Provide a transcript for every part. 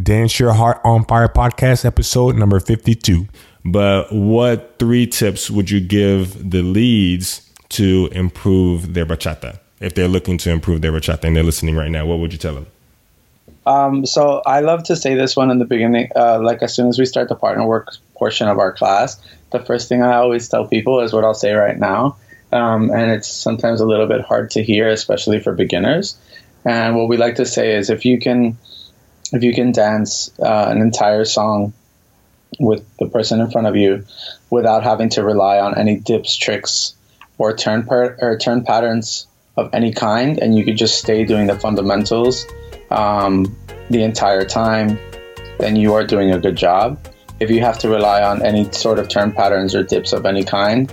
Dance Your Heart on Fire podcast episode number 52. But what three tips would you give the leads to improve their bachata? If they're looking to improve their bachata and they're listening right now, what would you tell them? Um, so I love to say this one in the beginning, uh, like as soon as we start the partner work portion of our class, the first thing I always tell people is what I'll say right now. Um, and it's sometimes a little bit hard to hear, especially for beginners. And what we like to say is if you can, if you can dance uh, an entire song with the person in front of you without having to rely on any dips, tricks, or turn per- or turn patterns of any kind, and you could just stay doing the fundamentals um, the entire time, then you are doing a good job. If you have to rely on any sort of turn patterns or dips of any kind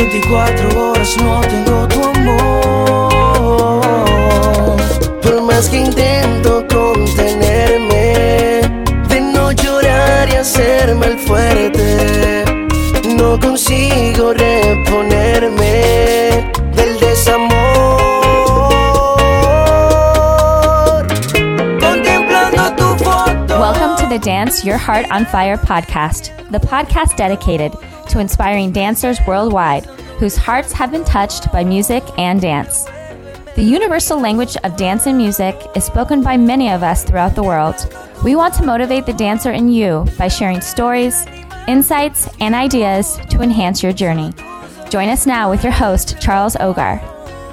Si 24 horas no tengo tu amor. Por más que intento contenerme, de no llorar y hacerme el fuerte, no consigo reponerme del desamor. Contemplando tu foto. Welcome to the Dance Your Heart on Fire podcast, the podcast dedicated to inspiring dancers worldwide whose hearts have been touched by music and dance. The universal language of dance and music is spoken by many of us throughout the world. We want to motivate the dancer in you by sharing stories, insights, and ideas to enhance your journey. Join us now with your host, Charles Ogar.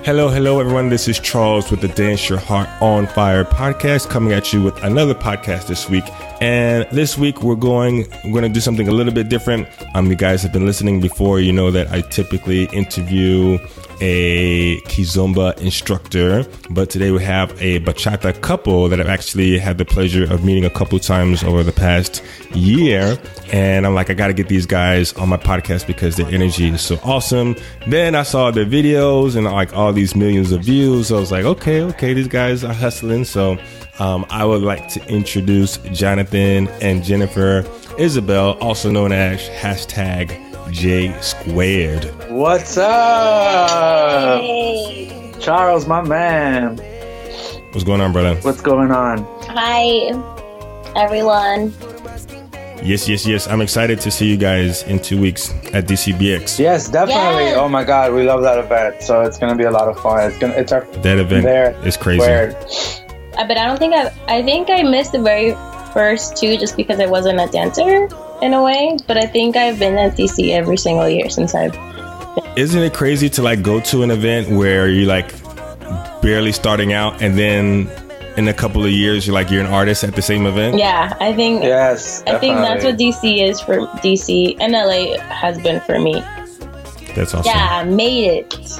Hello, hello, everyone. This is Charles with the Dance Your Heart on Fire podcast, coming at you with another podcast this week. And this week we're going we're going to do something a little bit different. Um, you guys have been listening before. You know that I typically interview a kizomba instructor, but today we have a bachata couple that I've actually had the pleasure of meeting a couple times over the past year. And I'm like, I got to get these guys on my podcast because their energy is so awesome. Then I saw their videos and like all these millions of views. So I was like, okay, okay, these guys are hustling. So um, I would like to introduce Jonathan and Jennifer Isabel, also known as hashtag J squared. What's up, hey. Charles, my man? What's going on, brother? What's going on? Hi, everyone. Yes, yes, yes. I'm excited to see you guys in two weeks at DCBX. Yes, definitely. Yes. Oh my God, we love that event. So it's gonna be a lot of fun. It's gonna. It's our That event there. is crazy. Squared. Uh, but I don't think I. I think I missed the very first two just because I wasn't a dancer in a way. But I think I've been at DC every single year since I've. Isn't it crazy to like go to an event where you're like barely starting out and then in a couple of years you're like you're an artist at the same event? Yeah, I think. Yes. I think that's what. DC is for DC and LA has been for me. That's awesome. Yeah, I made it.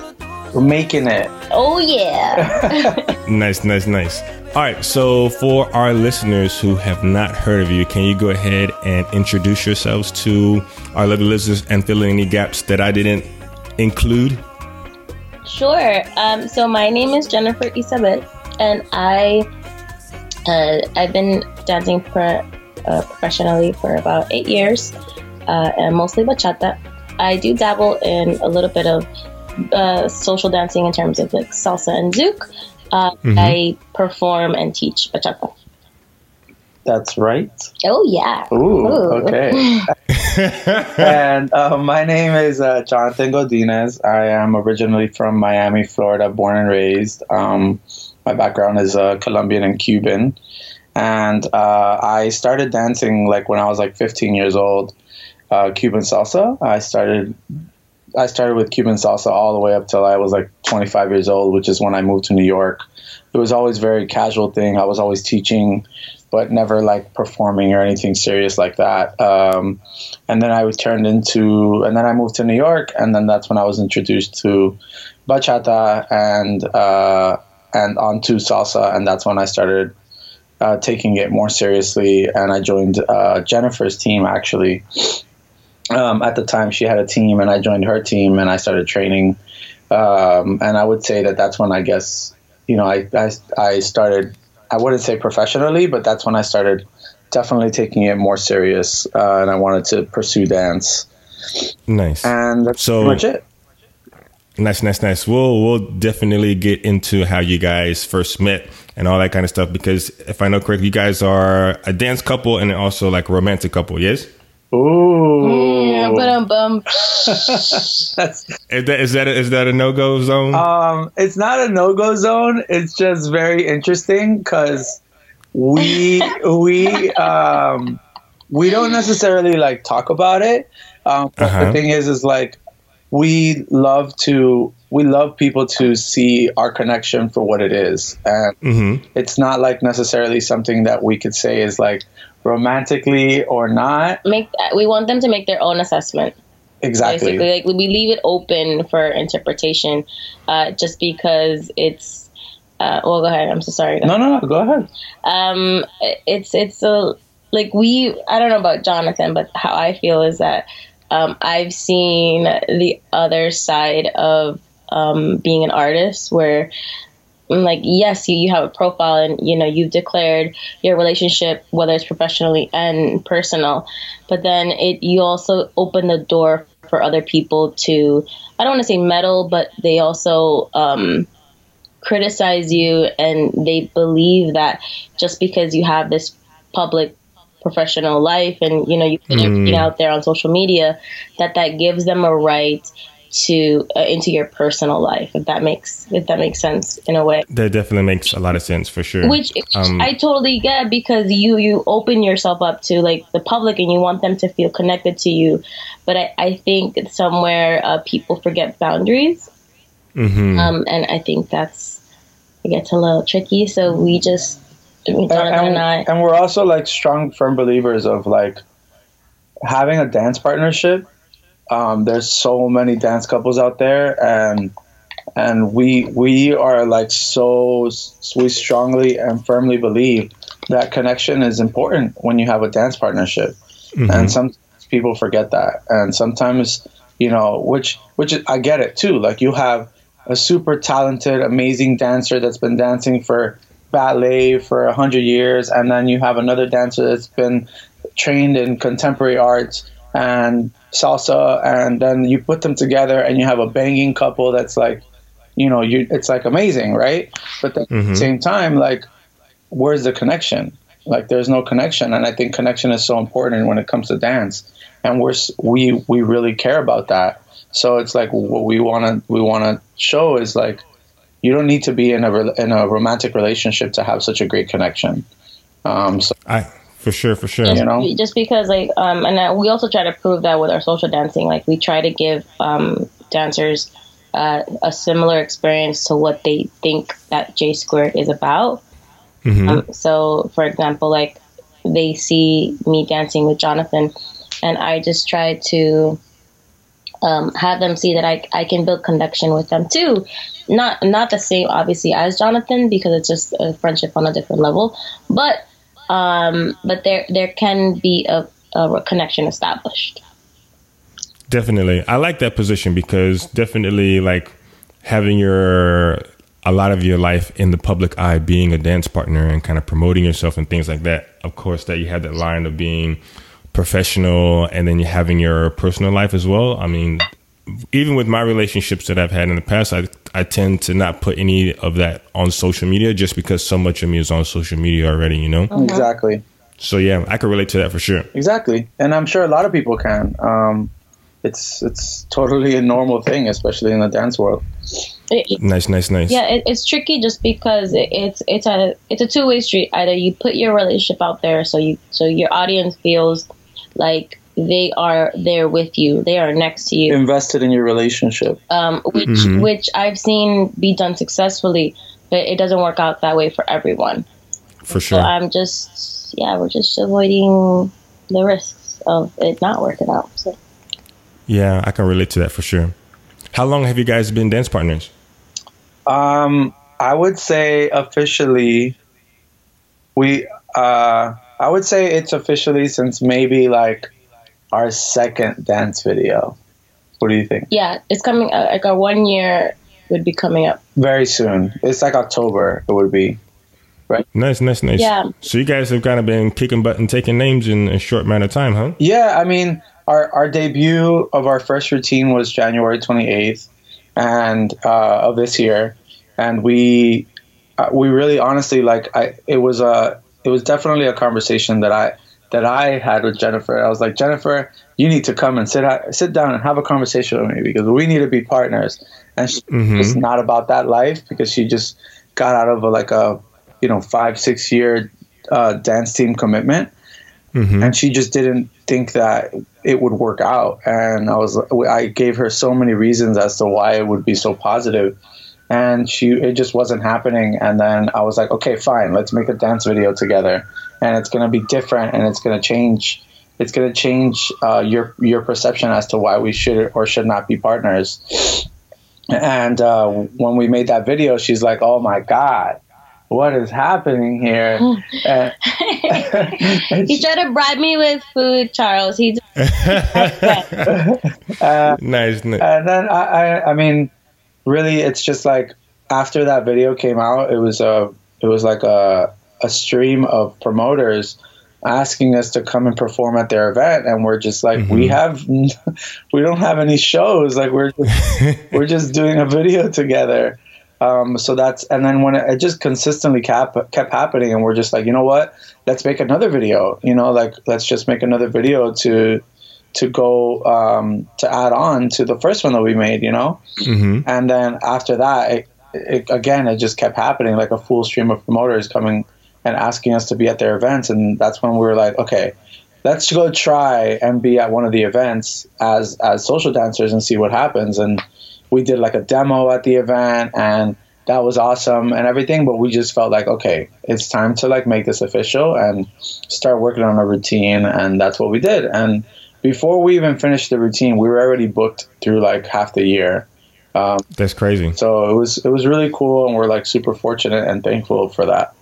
We're making it. Oh yeah. Nice, nice, nice. All right, so for our listeners who have not heard of you, can you go ahead and introduce yourselves to our lovely listeners and fill in any gaps that I didn't include? Sure. Um, so my name is Jennifer Isabel, and I uh, I've been dancing pro- uh, professionally for about eight years, uh, and mostly bachata. I do dabble in a little bit of uh, social dancing in terms of like salsa and zouk. Uh, I perform and teach bachata. That's right. Oh yeah. Ooh. Ooh. Okay. and uh, my name is uh, Jonathan Godinez. I am originally from Miami, Florida, born and raised. Um, my background is uh, Colombian and Cuban, and uh, I started dancing like when I was like 15 years old. Uh, Cuban salsa. I started. I started with Cuban salsa all the way up till I was like 25 years old, which is when I moved to New York. It was always very casual thing. I was always teaching but never like performing or anything serious like that. Um, and then I was turned into, and then I moved to New York, and then that's when I was introduced to bachata and uh, and onto salsa, and that's when I started uh, taking it more seriously, and I joined uh, Jennifer's team actually. Um, at the time, she had a team, and I joined her team, and I started training. Um, and I would say that that's when I guess you know I, I I started. I wouldn't say professionally, but that's when I started definitely taking it more serious, uh, and I wanted to pursue dance. Nice. And that's So- pretty much it. Nice, nice, nice. We'll we'll definitely get into how you guys first met and all that kind of stuff because if I know correctly, you guys are a dance couple and also like a romantic couple. Yes, Ooh, Yeah, but um, bum. that's is that is that a, is that a no go zone? Um, it's not a no go zone. It's just very interesting because we we um, we don't necessarily like talk about it. Um, but Uh-huh. The thing is, is like we love to we love people to see our connection for what it is, and hmm it's not like necessarily something that we could say is like romantically or not make we want them to make their own assessment. exactly. Basically, like we leave it open for interpretation, uh, just because it's. Uh, well, go ahead. I'm so sorry. No, no, no. Go ahead. um it's it's a like we i don't know about jonathan but how i feel is that um i've seen the other side of um being an artist where mm, like yes you, you have a profile and you know you've declared your relationship whether it's professionally and personal. But then it you also open the door for other people to i don't want to say meddle but they also um criticize you and they believe that just because you have this public professional life and you know you put everything out there on social media that that gives them a right to uh, into your personal life if that makes if that makes sense in a way That definitely makes a lot of sense for sure. which Um, I totally get because you you open yourself up to like the public and you want them to feel connected to you, but I, I think somewhere uh, people forget boundaries, mhm. um, and I think that's it gets a little tricky. So we just I mean, and, Jonathan and, and I and we're also like strong firm believers of like having a dance partnership um, there's so many dance couples out there and and we we are like so we strongly and firmly believe that connection is important when you have a dance partnership. And some people forget that. And sometimes you know which which i get it too. Like you have a super talented amazing dancer that's been dancing for ballet for a hundred years and then you have another dancer that's been trained in contemporary arts and salsa and then you put them together and you have a banging couple that's like you know you it's like amazing right? But then at the same time like where's the connection? Like there's no connection and i think connection is so important when it comes to dance. And we're we we really care about that. So it's like what we want to we want to show is like you don't need to be in a in a romantic relationship to have such a great connection. Um so I for sure, for sure. You know? just because like um and uh, we also try to prove that with our social dancing like we try to give um dancers uh, a similar experience to what they think that j squared is about um, so for example like they see me dancing with jonathan and i just try to um, have them see that I, I can build connection with them too not not the same obviously as jonathan because it's just a friendship on a different level but um, but there there can be a, a connection established. Definitely. I like that position because definitely like having your a lot of your life in the public eye being a dance partner and kind of promoting yourself and things like that. Of course that you have that line of being professional and then you having your personal life as well. I mean, even with my relationships that I've had in the past, I I tend to not put any of that on social media just because so much of me is on social media already, you know? exactly So yeah, I can relate to that for sure. exactly and i'm sure a lot of people can um it's it's totally a normal thing especially in the dance world It- Nice, nice, nice. yeah, it, it's tricky just because it, it's it's a it's a two way street. Either you put your relationship out there, so you so your audience feels like they are there with you, they are next to you, invested in your relationship um, which which I've seen be done successfully, but it doesn't work out that way for everyone. For So sure. I'm just yeah, we're just avoiding the risks of it not working out. So. Yeah, I can relate to that for sure. How long have you guys been dance partners? Um, I would say officially we uh, I would say it's officially since maybe like our second dance video. What do you think? Yeah, it's coming. Uh, like our one year would be coming up. Very soon. It's like October. It would be. Right. Nice, nice, nice. Yeah. So you guys have kind of been kicking butt and taking names in a short amount of time, huh? Yeah, I mean, our our debut of our first routine was January twenty eighth, and uh, of this year, and we uh, we really honestly like I it was a it was definitely a conversation that I that I had with Jennifer. I was like, Jennifer, you need to come and sit sit down and have a conversation with me because we need to be partners. And she's Mhm. just not about that life because she just got out of a, like a you know five six year uh, dance team commitment, Mm-hmm. and she just didn't think that it would work out. And I was I gave her so many reasons as to why it would be so positive. And she, it just wasn't happening. And then I was like, okay, fine, let's make a dance video together and it's going to be different and it's going to change it's going to change uh, your your perception as to why we should or should not be partners and uh, when we made that video she's like oh my god what is happening here and, and He tried to bribe me with food, Charles. He uh, Nice. nice. and then I, I, I mean, really, it's just like after that video came out, it was a, it was like a, a stream of promoters asking us to come and perform at their event, and we're just like, we have, we don't have any shows, like we're, just, we're just doing a video together. Um, so that's and then when it, it just consistently kept kept happening, and we're just like, you know what? Let's make another video. You know, like let's just make another video to to go um, to add on to the first one that we made. You know, hmm and then after that, it, it, again, it just kept happening, like a full stream of promoters coming and asking us to be at their events, and that's when we were like, okay, let's go try and be at one of the events as as social dancers and see what happens. And we did like a demo at the event, and that was awesome and everything. But we just felt like, okay, it's time to like make this official and start working on a routine, and that's what we did. And before we even finished the routine, we were already booked through like half the year. Um, That's crazy. so it was it was really cool, and we're like super fortunate and thankful for that.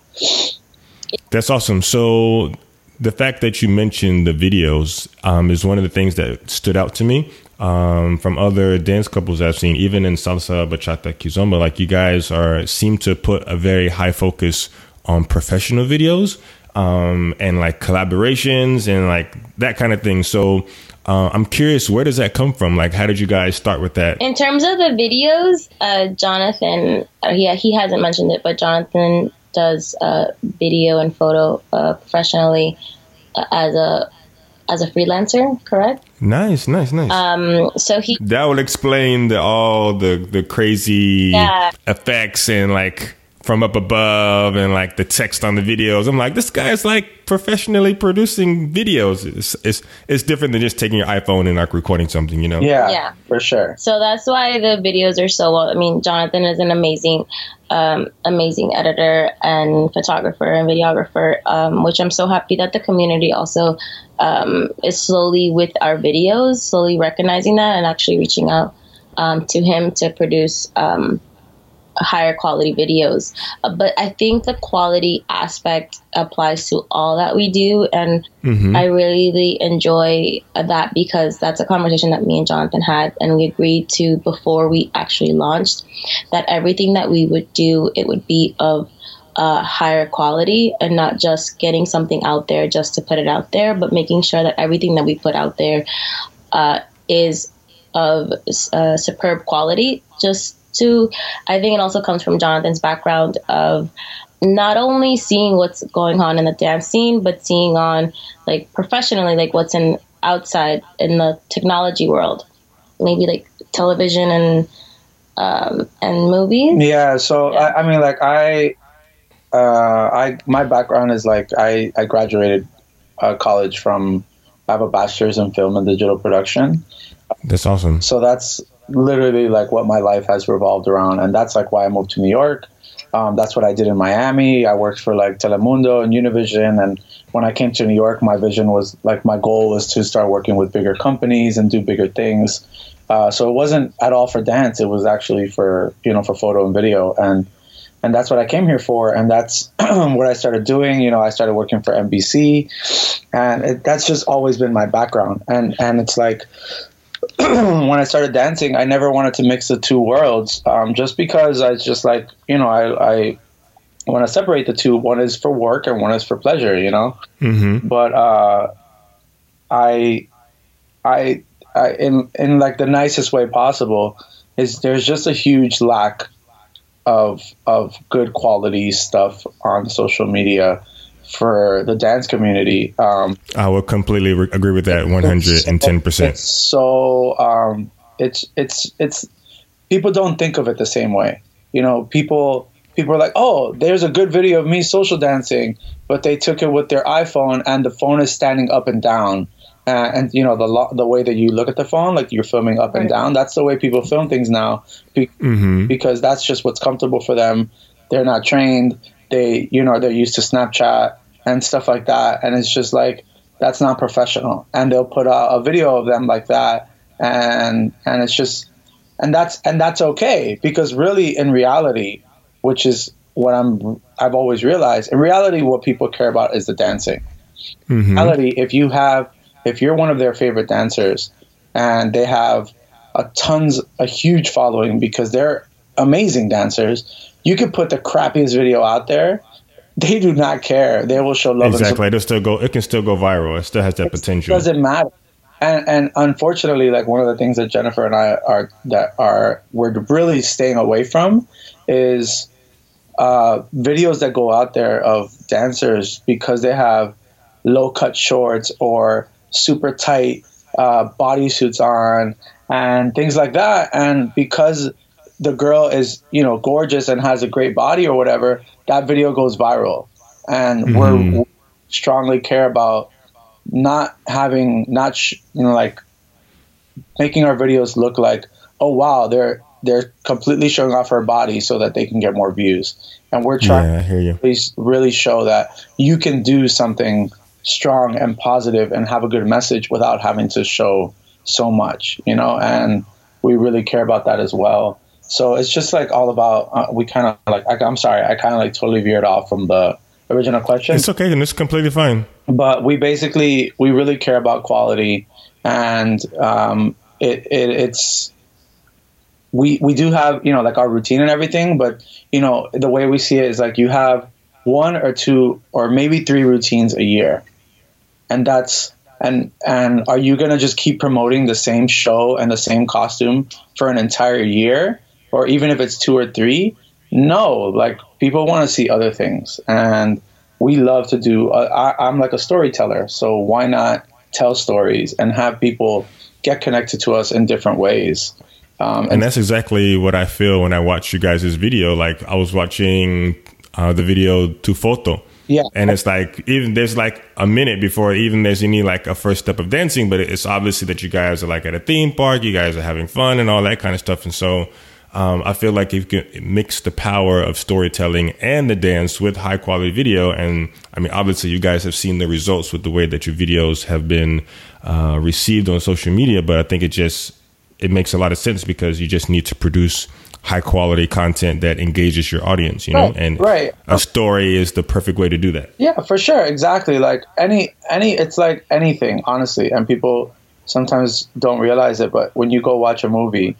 That's awesome. So the fact that you mentioned the videos um, is one of the things that stood out to me um, from other dance couples I've seen, even in salsa, bachata, kizomba. Like you guys are seem to put a very high focus on professional videos um, and like collaborations and like that kind of thing. So uh, I'm curious, where does that come from? Like, how did you guys start with that? In terms of the videos, uh, Jonathan, uh, yeah, he hasn't mentioned it, but Jonathan does uh, video and photo uh, professionally uh, as a as a freelancer, correct? Nice, nice, nice. Um, so he that would explain the all the the crazy Yeah. effects and like from up above and like the text on the videos. I'm like, this guy's like professionally producing videos. It's it's, it's different than just taking your iPhone and like recording something, you know? Yeah, Yeah. for sure. So that's why the videos are so well. I mean, Jonathan is an amazing, um, amazing editor and photographer and videographer, um, which I'm so happy that the community also um, is slowly with our videos, slowly recognizing that and actually reaching out um, to him to produce um, higher quality videos. Uh, but I think the quality aspect applies to all that we do, and Mhm. I really enjoy that because that's a conversation that me and Jonathan had, and we agreed to before we actually launched that everything that we would do, it would be of uh, higher quality and not just getting something out there just to put it out there, but making sure that everything that we put out there uh, is of uh, superb quality. Just to, I think it also comes from Jonathan's background of not only seeing what's going on in the dance scene, but seeing on like professionally, like what's in outside in the technology world, maybe like television and um, and movies. Yeah, so Yeah. I, I mean, like I, uh, I my background is like I I graduated uh, college from I have a bachelor's in film and digital production, That's awesome. so that's literally like what my life has revolved around, and that's like why I moved to New York. Um, that's what I did in Miami. I worked for like Telemundo and Univision, and when I came to New York, my vision was like my goal was to start working with bigger companies and do bigger things. Uh, so it wasn't at all for dance; it was actually for you know for photo and video, and and that's what I came here for, and that's what I started doing. You know, I started working for NBC, and it, that's just always been my background. And and it's like when I started dancing, I never wanted to mix the two worlds, um, just because I just like you know I I want to separate the two. One is for work and one is for pleasure. You know, Mm-hmm. but uh, I I I in in like the nicest way possible is there's just a huge lack of of good quality stuff on social media for the dance community. Um, I would completely re- agree with that 110%. it's so um, it's it's it's people don't think of it the same way. You know, people people are like, oh, there's a good video of me social dancing, but they took it with their iPhone and the phone is standing up and down. Uh, and you know the lo- the way that you look at the phone, like you're filming up and down. That's the way people film things now, be- Mm-hmm. because that's just what's comfortable for them. They're not trained. They, you know, they're used to Snapchat and stuff like that, and it's just like that's not professional. And they'll put out a video of them like that, and and it's just, and that's and that's okay because really, in reality, which is what I'm, I've always realized. In reality, what people care about is the dancing Mm-hmm. reality, if you have, if you're one of their favorite dancers, and they have a tons, a huge following because they're amazing dancers, you could put the crappiest video out there. They do not care. They will show love. Exactly. It'll still go. It can still go viral. It still has that it potential. doesn't matter. And, and unfortunately, like one of the things that Jennifer and I are that are we're really staying away from is uh, videos that go out there of dancers because they have low cut shorts or super tight uh, bodysuits on and things like that. And because the girl is you know gorgeous and has a great body or whatever, that video goes viral. And we're Mhm. we strongly care about not having not sh- you know like making our videos look like oh wow they're they're completely showing off her body so that they can get more views and we're trying Yeah, I hear you. to really- really show that you can do something strong and positive and have a good message without having to show so much you know and we really care about that as well so it's just like all about uh, we kind of like I, i'm sorry i kind of like totally veered off from the original question It's okay. And it's completely fine. but we basically we really care about quality and um, it, it it's we we do have you know like our routine and everything but you know the way we see it is like you have one or two or maybe three routines a year and that's and and are you going to just keep promoting the same show and the same costume for an entire year or even if it's two or three no like people want to see other things and we love to do uh, I, i'm like a storyteller so why not tell stories and have people get connected to us in different ways um, And that's exactly what I feel when I watch you guys' video. Like I was watching uh, the video Tu Foto. Yeah. And it's like even there's like a minute before even there's any like a first step of dancing, but it's obviously that you guys are like at a theme park, you guys are having fun and all that kind of stuff. And so um, I feel like if you can mix the power of storytelling and the dance with high quality video, and I mean, obviously you guys have seen the results with the way that your videos have been uh, received on social media, but I think it just it makes a lot of sense because you just need to produce high quality content that engages your audience, you know, Right, and right. a story is the perfect way to do that. Yeah, for sure, exactly. Like any any, it's like anything, honestly. And people sometimes don't realize it, but when you go watch a movie,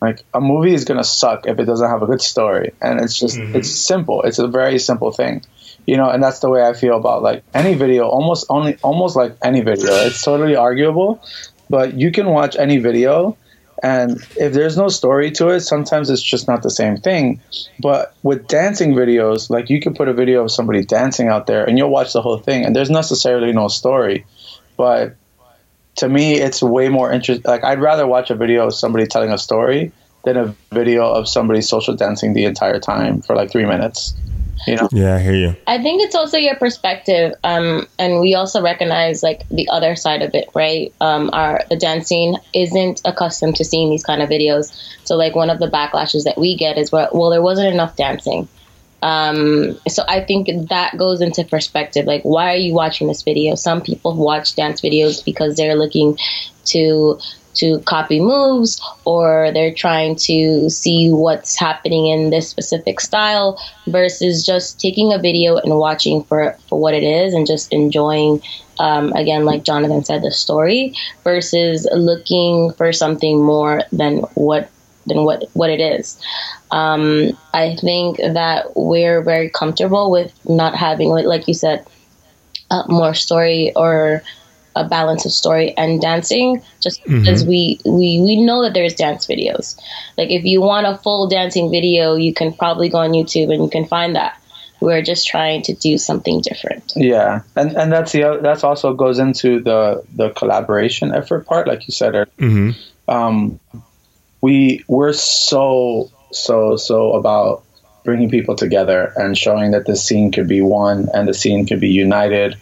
like a movie is gonna suck if it doesn't have a good story, and it's just mm-hmm. it's simple. It's a very simple thing, you know. And that's the way I feel about like any video, almost only almost like any video. It's totally arguable, but you can watch any video. And if there's no story to it, sometimes it's just not the same thing. But with dancing videos, like you can put a video of somebody dancing out there and you'll watch the whole thing, and there's necessarily no story. But to me, it's way more interesting. Like, I'd rather watch a video of somebody telling a story than a video of somebody social dancing the entire time for like three minutes. You know? Yeah, I hear you. I think it's also your perspective, um, and we also recognize like the other side of it, right? Um, our the dance scene isn't accustomed to seeing these kind of videos, so like one of the backlashes that we get is well, well there wasn't enough dancing. Um, so I think that goes into perspective. Like, why are you watching this video? Some people watch dance videos because they're looking to to copy moves or they're trying to see what's happening in this specific style versus just taking a video and watching for, for what it is and just enjoying um, again like jonathan said the story versus looking for something more than what than what what it is. Um, i think that we're very comfortable with not having like you said uh, more story or a balance of story and dancing just mm-hmm. because we, we we know that there's dance videos. Like if you want a full dancing video you can probably go on youtube and you can find that. We're just trying to do something different. Yeah and and that's the that's also goes into the the collaboration effort part like you said mm-hmm. um, we we're so so so about bringing people together and showing that the scene could be one and the scene could be united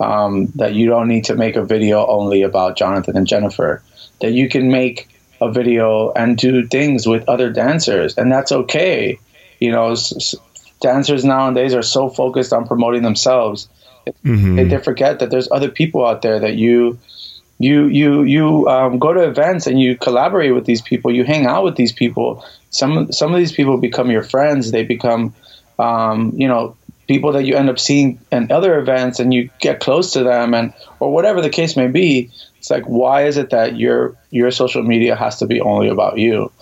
um, that you don't need to make a video only about Jonathan and Jennifer, that you can make a video and do things with other dancers, and that's okay. You know, s- dancers nowadays are so focused on promoting themselves, mm-hmm. they, they forget that there's other people out there that you you you you um, go to events and you collaborate with these people. You hang out with these people. Some some of these people become your friends. They become um, you know people that you end up seeing in other events and you get close to them and or whatever the case may be it's like why is it that your your social media has to be only about you?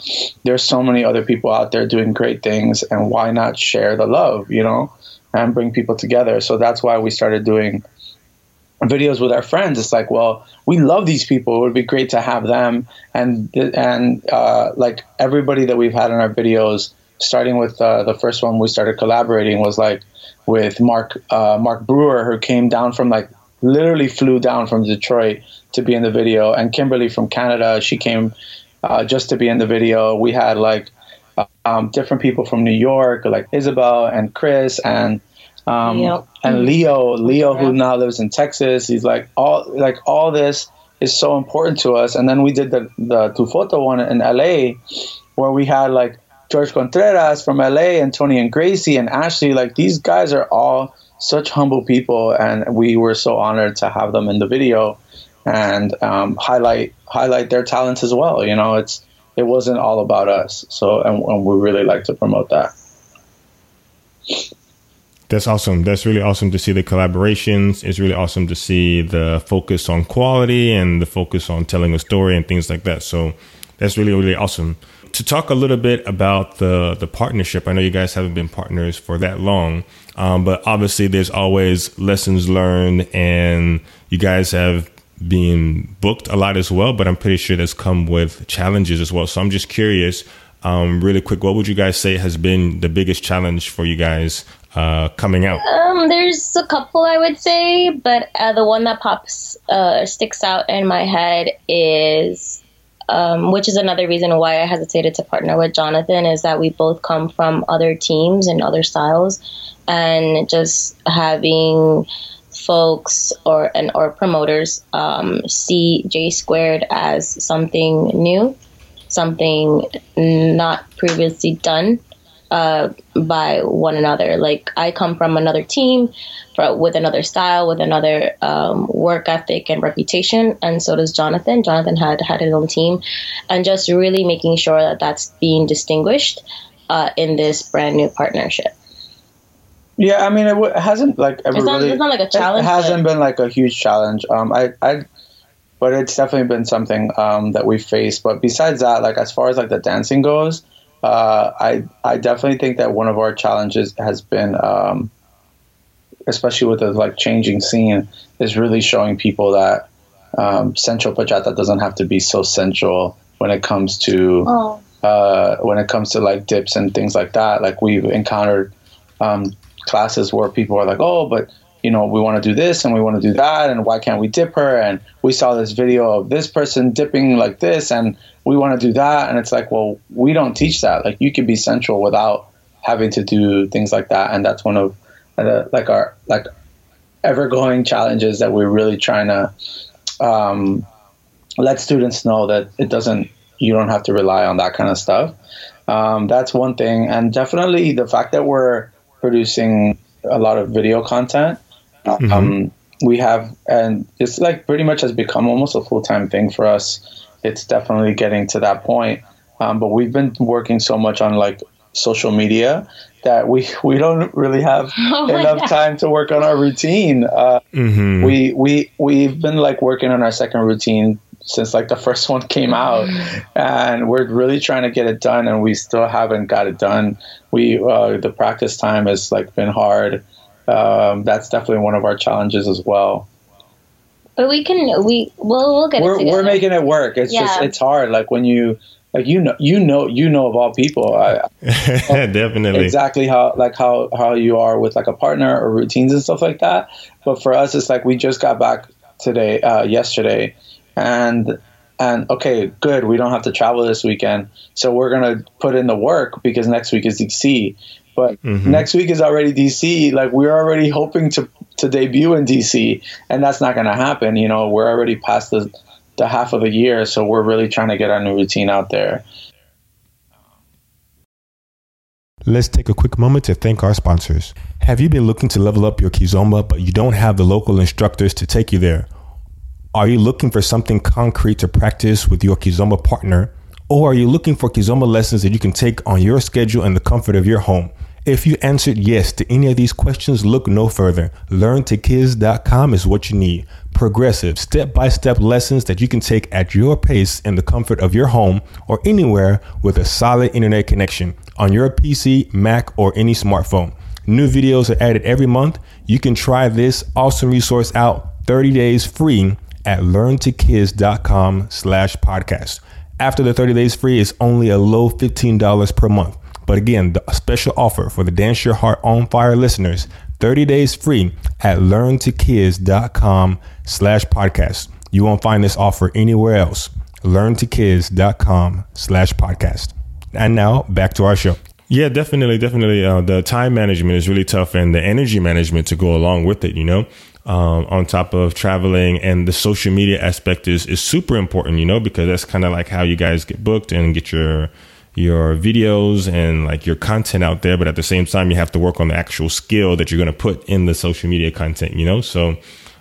There's so many other people out there doing great things and why not share the love you know and bring people together? So that's why we started doing videos with our friends it's like well we love these people. It would be great to have them. And and uh, like everybody that we've had in our videos starting with uh, the first one we started collaborating was like with Mark uh, Mark Brewer, who came down from like literally flew down from Detroit to be in the video, and Kimberly from Canada, she came uh, just to be in the video. We had like um, different people from New York, like Isabel and Chris and um, Leo. and Leo, Leo who now lives in Texas. He's like all like all this is so important to us. And then we did the the Tu Foto one in LA, where we had like George Contreras from LA and Tony and Gracie and Ashley, like these guys are all such humble people, and we were so honored to have them in the video and um, highlight highlight their talents as well. You know, it's it wasn't all about us, so and, and we really like to promote that. That's awesome. That's really awesome to see the collaborations. It's really awesome to see the focus on quality and the focus on telling a story and things like that. So that's really, really awesome to talk a little bit about the the partnership. I know you guys haven't been partners for that long, um, but obviously there's always lessons learned, and you guys have been booked a lot as well. But I'm pretty sure that's come with challenges as well. So I'm just curious, um, really quick, what would you guys say has been the biggest challenge for you guys uh, coming out? Um, there's a couple I would say, but uh, the one that pops uh, sticks out in my head is um, which is another reason why I hesitated to partner with Jonathan, is that we both come from other teams and other styles, and just having folks or and or promoters um, see J squared as something new, something not previously done, uh, by one another. Like I come from another team, for, with another style, with another um, work ethic and reputation, and so does Jonathan. Jonathan had had his own team, and just really making sure that that's being distinguished uh, in this brand new partnership. Yeah, I mean, it, w- it hasn't like ever it's not, really. It's not like a challenge. It hasn't been like a huge challenge. Um, I, I, but it's definitely been something um, that we faced. But besides that, like as far as like the dancing goes, uh, I I definitely think that one of our challenges has been, um, especially with the like changing scene, is really showing people that um, sensual bachata doesn't have to be so sensual when it comes to oh. uh, when it comes to like dips and things like that. Like we've encountered um, classes where people are like, oh, but you know, we want to do this and we want to do that, and why can't we dip her? And we saw this video of this person dipping like this, and we want to do that. And it's like, well, we don't teach that. Like, you can be sensual without having to do things like that. And that's one of the, like our like ever going challenges that we're really trying to um, let students know that it doesn't. You don't have to rely on that kind of stuff. Um, that's one thing, and definitely the fact that we're producing a lot of video content Mm-hmm. Um, we have, and it's like pretty much has become almost a full time thing for us. it's definitely getting to that point. Um, but we've been working so much on like social media that we we don't really have Oh enough time to work on our routine. Uh, Mm-hmm. we we we've been like working on our second routine since like the first one came out, and we're really trying to get it done, and we still haven't got it done. We uh, the practice time has like been hard. Um, that's definitely one of our challenges as well. But we can we we'll we'll get it We're together. we're making it work. It's just it's hard. Like when you like you know you know you know of all people. I, Definitely. exactly how like how how you are with like a partner or routines and stuff like that. But for us, it's like we just got back today, uh, yesterday, and and okay, good. We don't have to travel this weekend, so we're gonna put in the work because next week is DC. But mm-hmm. next week is already DC. Like we're already hoping to to debut in DC, and that's not gonna happen. You know, we're already past the the half of the year, so we're really trying to get our new routine out there. Let's take a quick moment to thank our sponsors. Have you been looking to level up your Kizomba, but you don't have the local instructors to take you there? Are you looking for something concrete to practice with your Kizomba partner? Or are you looking for Kizomba lessons that you can take on your schedule in the comfort of your home? If you answered yes to any of these questions, look no further. LearnToKiz.com is what you need. Progressive, step by step lessons that you can take at your pace in the comfort of your home or anywhere with a solid internet connection on your PC, Mac, or any smartphone. New videos are added every month. You can try this awesome resource out 30 days free at learntokiz.com slash podcast. After the 30 days free, it's only a low $15 per month. But again, the special offer for the Dance Your Heart on Fire listeners, 30 days free at learntokiz.com slash podcast. You won't find this offer anywhere else. learntokiz.com slash podcast. And now back to our show. Yeah, definitely, definitely. Uh, the time management is really tough, and the energy management to go along with it. You know, um, on top of traveling, and the social media aspect is is super important. You know, because that's kind of like how you guys get booked and get your your videos and like your content out there. But at the same time, you have to work on the actual skill that you're going to put in the social media content. You know, so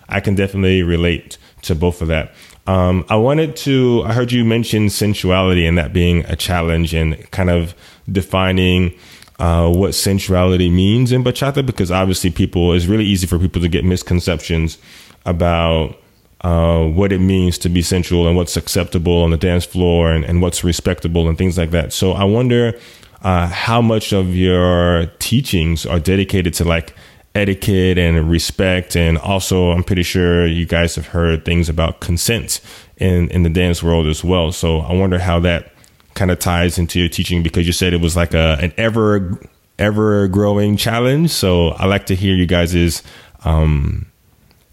I can definitely relate to both of that. Um, I wanted to, I heard you mention sensuality and that being a challenge and kind of defining uh, what sensuality means in bachata because obviously people, it's really easy for people to get misconceptions about uh, what it means to be sensual and what's acceptable on the dance floor and, and what's respectable and things like that. So I wonder uh, how much of your teachings are dedicated to like etiquette and respect and also i'm pretty sure you guys have heard things about consent in in the dance world as well. So i wonder how that kind of ties into your teaching because you said it was like a an ever ever growing challenge. So i like to hear you guys' um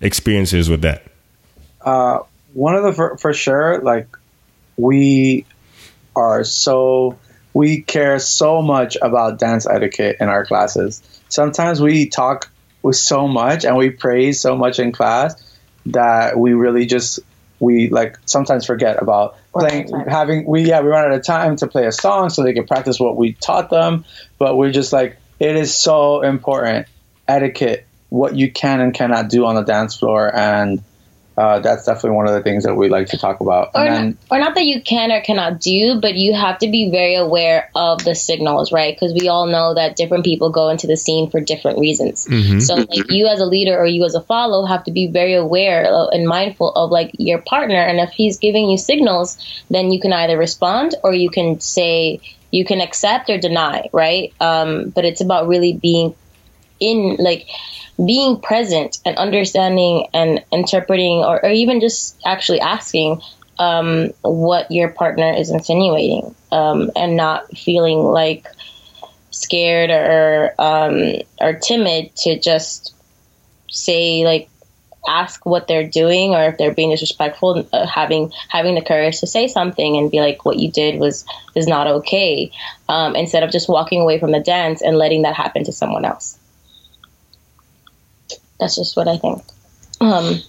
experiences with that Uh, one of the for, for sure, like we are so we care so much about dance etiquette in our classes. Sometimes we talk with so much and we praise so much in class that we really just we like sometimes forget about playing having we yeah we run out of time to play a song so they can practice what we taught them. But we're just like it is so important. Etiquette what you can and cannot do on the dance floor and uh, that's definitely one of the things that we like to talk about. or, And not, then, or not that you can or cannot do, but you have to be very aware of the signals, right? Because we all know that different people go into the scene for different reasons. So, like you as a leader or you as a follow have to be very aware of, and mindful of like your partner, and if he's giving you signals, then you can either respond or you can say you can accept or deny, right? Um, but it's about really being in like being present and understanding and interpreting or, or even just actually asking um, what your partner is insinuating um, and not feeling like scared or um, or timid to just say like ask what they're doing or if they're being disrespectful uh, having having the courage to say something and be like what you did was is not okay um, instead of just walking away from the dance and letting that happen to someone else that's just what i think um,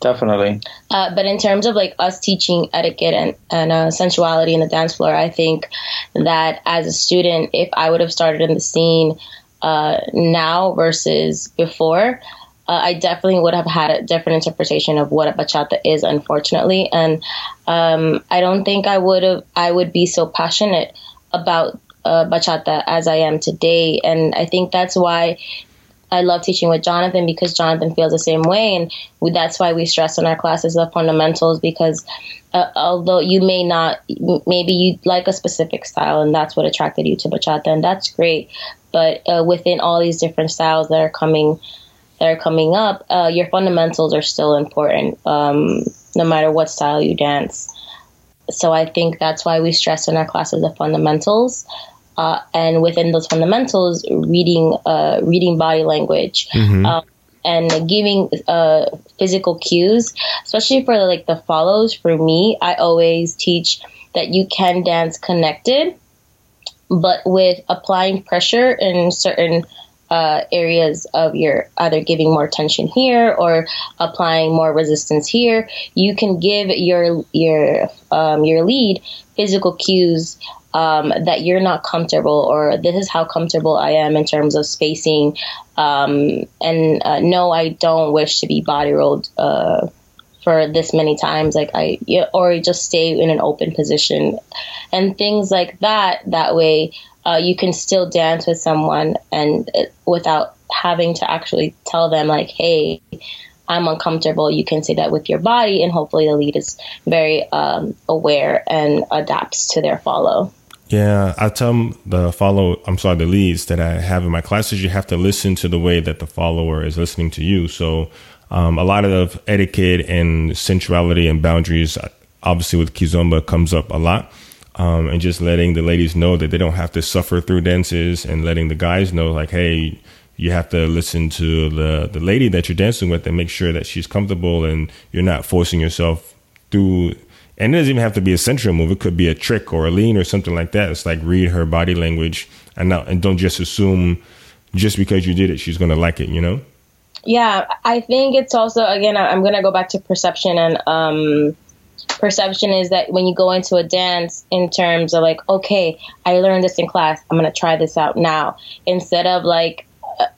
definitely. uh, but in terms of like us teaching etiquette and, and uh, sensuality in the dance floor, I think that as a student, if I would have started in the scene uh, now versus before, uh, I definitely would have had a different interpretation of what a bachata is, unfortunately, and um, I don't think I would have. I would be so passionate about uh, bachata as I am today, and I think that's why I love teaching with Jonathan because Jonathan feels the same way, and we, that's why we stress in our classes the fundamentals because. Uh, although you may not, maybe you like a specific style, and that's what attracted you to bachata, and that's great. But uh, within all these different styles that are coming that are coming up, uh, your fundamentals are still important, um, no matter what style you dance. So I think that's why we stress in our classes the fundamentals. Uh, and within those fundamentals, reading, uh, reading body language, mm-hmm. Um, and giving uh, physical cues, especially for like the follows. For me, I always teach that you can dance connected, but with applying pressure in certain uh, areas of your either giving more tension here or applying more resistance here, you can give your your um, your lead physical cues um, that you're not comfortable or this is how comfortable I am in terms of spacing. Um, and uh, no, I don't wish to be body rolled uh, for this many times. Like I, or just stay in an open position and things like that. That way, uh, you can still dance with someone and it, without having to actually tell them like, "Hey, I'm uncomfortable." You can say that with your body, and hopefully the lead is very um, aware and adapts to their follow. Yeah, I tell the follow. I'm sorry, the leads that I have in my classes. You have to listen to the way that the follower is listening to you. So, um, a lot of etiquette and sensuality and boundaries, obviously, with kizomba comes up a lot um, and just letting the ladies know that they don't have to suffer through dances and letting the guys know like hey you have to listen to the the lady that you're dancing with and make sure that she's comfortable and you're not forcing yourself through and it doesn't even have to be a sensual move. It could be a trick or a lean or something like that. It's like read her body language and not and don't just assume just because you did it she's to like it you know? Yeah i think it's also again i'm to go back to perception and um perception is that when you go into a dance in terms of like okay i learned this in class i'm to try this out now. Instead of like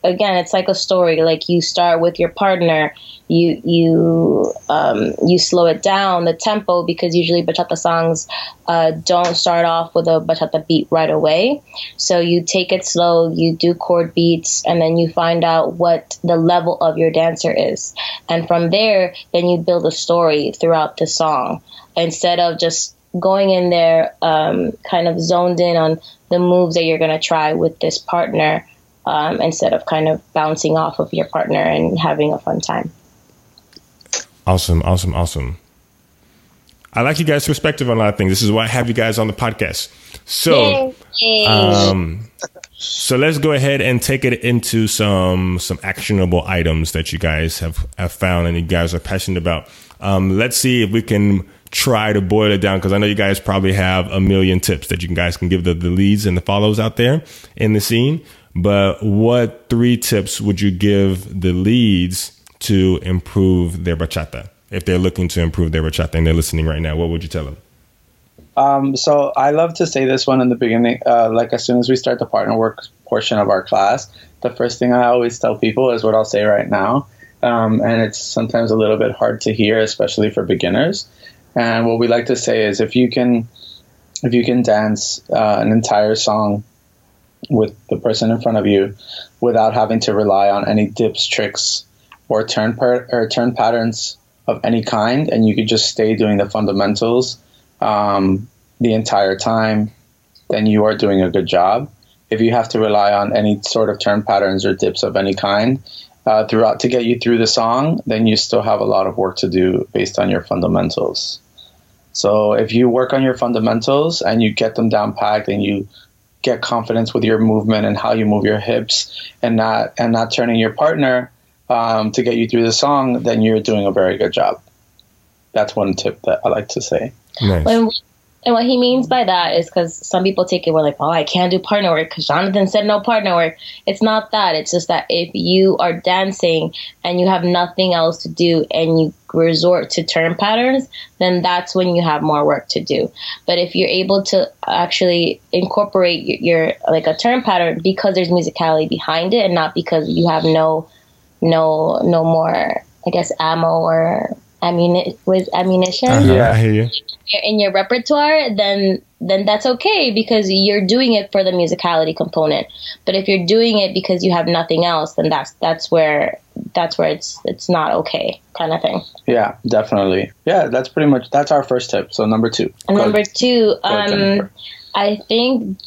again it's like a story like you start with your partner you you um, you slow it down the tempo because usually bachata songs uh, don't start off with a bachata beat right away. So you take it slow you do chord beats and then you find out what the level of your dancer is. And from there then you build a story throughout the song. Instead of just going in there um, kind of zoned in on the moves that you're going to try with this partner um, instead of kind of bouncing off of your partner and having a fun time. Awesome, awesome, awesome. I like you guys' perspective on a lot of things. This is why I have you guys on the podcast. So, um, so let's go ahead and take it into some some actionable items that you guys have have found and you guys are passionate about. Um, let's see if we can try to boil it down because I know you guys probably have a million tips that you guys can give the, the leads and the follows out there in the scene. But what three tips would you give the leads to improve their bachata? If they're looking to improve their bachata and they're listening right now, what would you tell them? Um, so I love to say this one in the beginning. Uh, like as soon as we start the partner work portion of our class, the first thing I always tell people is what I'll say right now. Um, and it's sometimes a little bit hard to hear, especially for beginners. And what we like to say is if you can, if you can dance uh, an entire song with the person in front of you without having to rely on any dips, tricks, or turn per- or turn patterns of any kind, and you could just stay doing the fundamentals um, the entire time, then you are doing a good job. If you have to rely on any sort of turn patterns or dips of any kind uh, throughout to get you through the song, then you still have a lot of work to do based on your fundamentals. So if you work on your fundamentals and you get them down packed and you get confidence with your movement and how you move your hips and not and not turning your partner um, to get you through the song, then you're doing a very good job. That's one tip that I like to say. Nice. When, and what he means by that is because some people take it, we're like, oh, I can't do partner work because Jonathan said no partner work. It's not that. It's just that if you are dancing and you have nothing else to do and you resort to turn patterns, then that's when you have more work to do. But if you're able to actually incorporate your, your like a turn pattern because there's musicality behind it and not because you have no no no more I guess ammo or ammuni- with ammunition Uh-huh, Yeah. I hear you. in your repertoire, then then that's okay because you're doing it for the musicality component. But if you're doing it because you have nothing else, then that's that's where that's where it's it's not okay kind of thing. Yeah, definitely. Yeah, that's pretty much that's our first tip. So number two. Number two, um, I think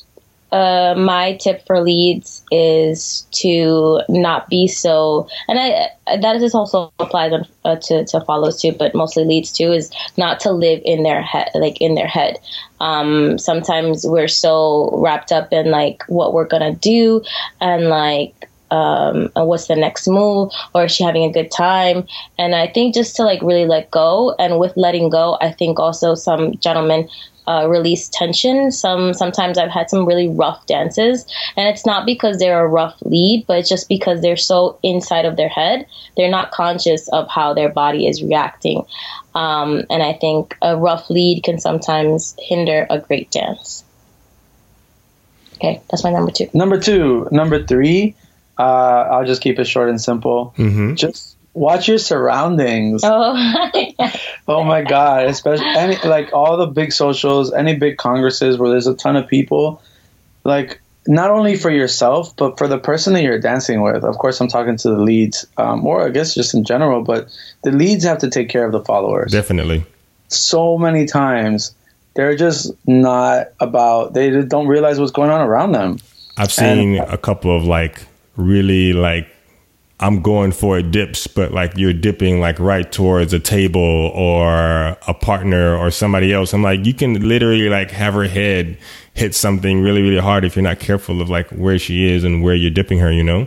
uh, my tip for leads is to not be so, and I that is also applies on, uh, to to follows too, but mostly leads too is not to live in their head, like in their head. Um, sometimes we're so wrapped up in like what we're gonna do and like um, what's the next move or is she having a good time and i think just to like really let go and with letting go i think also some gentlemen uh, release tension some sometimes i've had some really rough dances and it's not because they're a rough lead but it's just because they're so inside of their head they're not conscious of how their body is reacting um, and i think a rough lead can sometimes hinder a great dance okay that's my number two Number two. Number three. Uh, I'll just keep it short and simple. hmm Just watch your surroundings. oh Oh my god! Especially any like all the big socials, any big congresses where there's a ton of people. Like not only for yourself, but for the person that you're dancing with. Of course, I'm talking to the leads, um, or I guess just in general. But the leads have to take care of the followers. Definitely. so many times they're just not about. They don't realize what's going on around them. I've seen a couple of like really like I'm going for a dips, but like you're dipping like right towards a table or a partner or somebody else. I'm like, you can literally like have her head hit something really, really hard if you're not careful of like where she is and where you're dipping her, you know?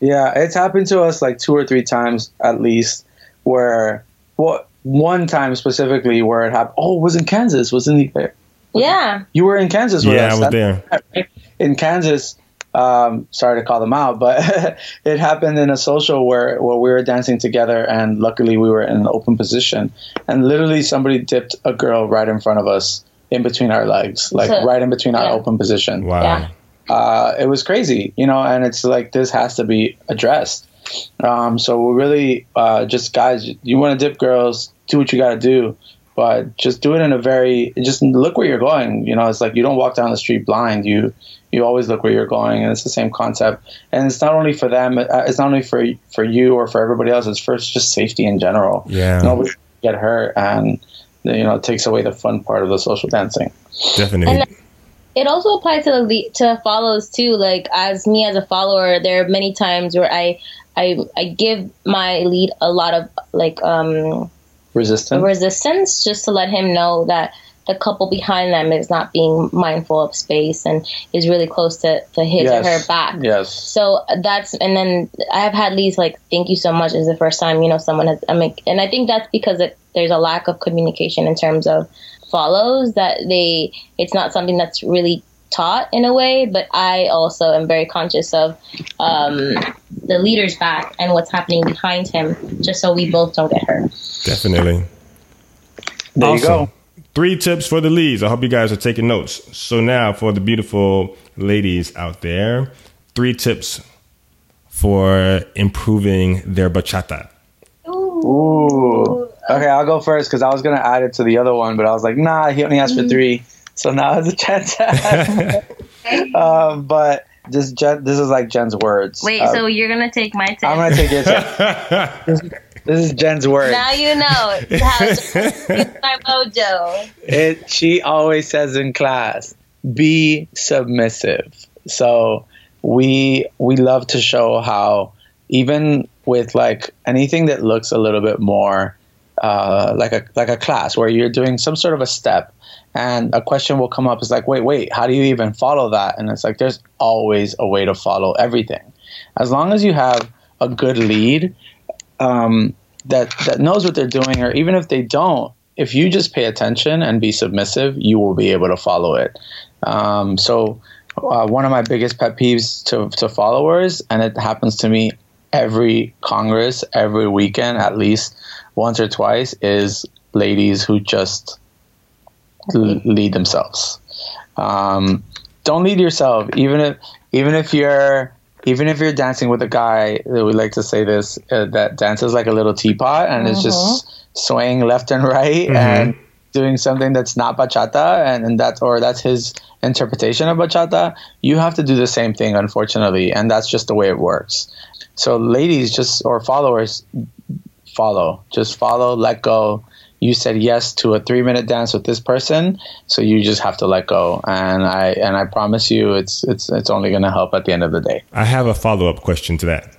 Yeah, it's happened to us like two or three times at least. Where, well, one time specifically where it happened. Oh, it was in Kansas. Was in the yeah you were in Kansas with Yeah, us. I was there. in Kansas. Um, sorry to call them out, but it happened in a social where, where we were dancing together, and luckily we were in an open position, and literally somebody dipped a girl right in front of us, in between our legs, like So- right in between our yeah. open position. Wow. Yeah. Uh, it was crazy, you know, and it's like this has to be addressed. Um, so we're really, uh, just guys, you want to dip girls, do what you got to do, but just do it in a very, just look where you're going. You know, it's like you don't walk down the street blind. You you always look where you're going, and it's the same concept. And it's not only for them, uh, it's not only for for you or for everybody else. It's for just safety in general. Yeah. nobody get hurt, and you know, it takes away the fun part of the social dancing. Definitely. And- it also applies to the le- to follows too. Like as me as a follower, there are many times where I I I give my lead a lot of like um Resistance. resistance just to let him know that the couple behind them is not being mindful of space and is really close to, to his or her back. Yes. So that's and then I've had leads like thank you so much is the first time you know someone has I mean and I think that's because it, there's a lack of communication in terms of follows that they it's not something that's really taught in a way but I also am very conscious of um, the leader's back and what's happening behind him just so we both don't get hurt. Definitely. There you go. Three tips for the leads. I hope you guys are taking notes. So now for the beautiful ladies out there, three tips for improving their bachata. Ooh. Okay, I'll go first because I was gonna add it to the other one, but I was like, nah, he only asked for three, so now it's a chance. to ask. um, but this Jen, this is like Jen's words. Wait, Uh, so you're gonna take my tip? I'm gonna take your tip. This is Jen's word. now you know. It's how it's my mojo. It she always says in class, be submissive. So we we love to show how even with like anything that looks a little bit more uh, like a like a class where you're doing some sort of a step and a question will come up is like wait wait how do you even follow that and it's like there's always a way to follow everything as long as you have a good lead um, that that knows what they're doing, or even if they don't, if you just pay attention and be submissive, you will be able to follow it. Um, so, uh, one of my biggest pet peeves to to followers, and it happens to me every Congress, every weekend, at least once or twice, is ladies who just l- lead themselves. Um, don't lead yourself, even if even if you're even if you're dancing with a guy, that we like to say this uh, that dances like a little teapot and is just swaying left and right and doing something that's not bachata and, and that's or that's his interpretation of bachata. You have to do the same thing, unfortunately, and that's just the way it works. So, ladies, just or followers, follow. Just follow. Let go. You said yes to a three minute dance with this person, so you just have to let go. And I and I promise you, it's it's it's only going to help at the end of the day. I have a follow up question to that.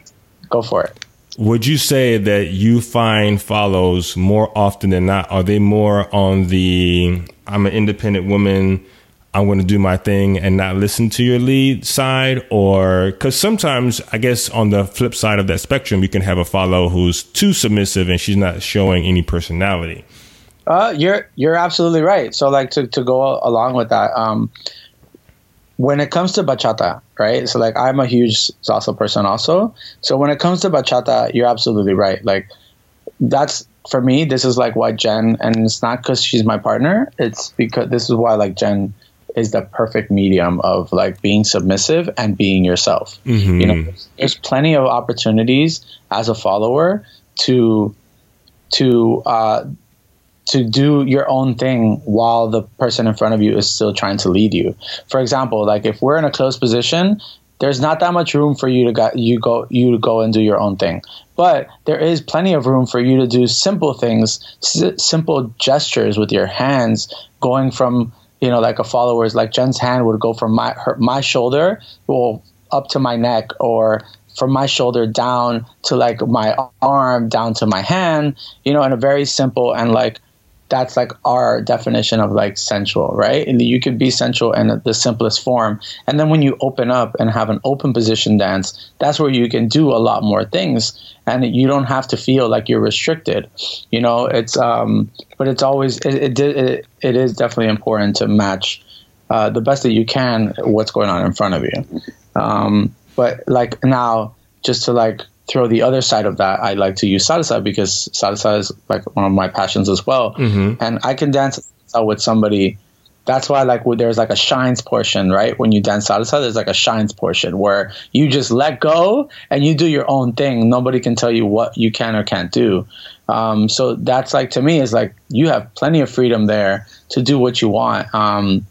Go for it. Would you say that you find follows more often than not? Are they more on the I'm an independent woman, I'm going to do my thing and not listen to your lead side? Or because sometimes, I guess, on the flip side of that spectrum, you can have a follow who's too submissive and she's not showing any personality. Uh, you're you're absolutely right. So like to, to go along with that, um, when it comes to bachata, right? So like I'm a huge salsa person also. So when it comes to bachata, you're absolutely right. Like that's for me. This is like why Jen, and it's not because she's my partner. It's because this is why like Jen is the perfect medium of like being submissive and being yourself. You know, there's plenty of opportunities as a follower to to uh, to do your own thing while the person in front of you is still trying to lead you. For example, like if we're in a closed position, there's not that much room for you to go, you go you to go and do your own thing. But there is plenty of room for you to do simple things, s- simple gestures with your hands, going from you know like a follower's like Jen's hand would go from my her, my shoulder well up to my neck or from my shoulder down to like my arm down to my hand you know in a very simple and like that's like our definition of like sensual, right? And you could be sensual in the simplest form. And then when you open up and have an open position dance, that's where you can do a lot more things and you don't have to feel like you're restricted. You know, it's um but it's always it it, it, it is definitely important to match uh, the best that you can what's going on in front of you. Um but like now just to like throw the other side of that, I like to use salsa because salsa is like one of my passions as well. And I can dance salsa with somebody. That's why like there's like a shines portion, right? When you dance salsa, there's like a shines portion where you just let go and you do your own thing. Nobody can tell you what you can or can't do. Um, so that's like to me is like you have plenty of freedom there to do what you want. Um,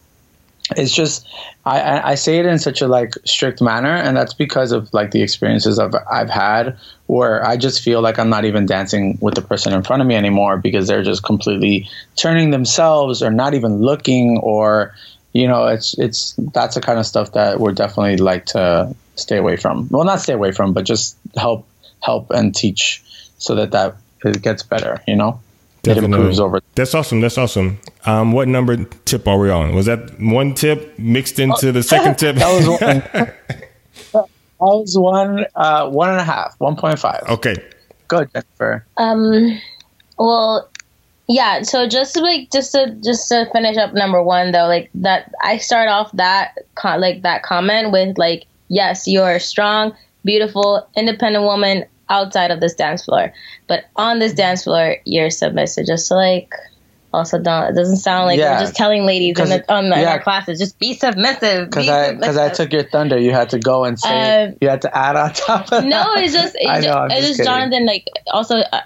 it's just I, I say it in such a like strict manner and that's because of like the experiences I've, I've had where I just feel like I'm not even dancing with the person in front of me anymore because they're just completely turning themselves or not even looking or you know it's it's that's the kind of stuff that we're definitely like to stay away from. Well not stay away from but just help help and teach so that that it gets better you know it improves over That's awesome. That's awesome. Um, what number tip are we on? Was that one tip mixed into the second tip? that was one that was one uh one and a half 1.5 okay. go Jennifer Um, well, yeah. So just to, like just to just to finish up number one though, like that I start off that con- like that comment with like, yes, you're a strong, beautiful, independent woman outside of this dance floor, but on this dance floor, you're submissive. Just like. Also, don't. It doesn't sound like Yeah. we're just telling ladies in, 'Cause- the, on the, in yeah. our classes, just be submissive. because I because I took your thunder you had to go and say. Um, you had to add on top of no, that. it's just it's, I know, I'm it's just just kidding. Jonathan. Like also, uh,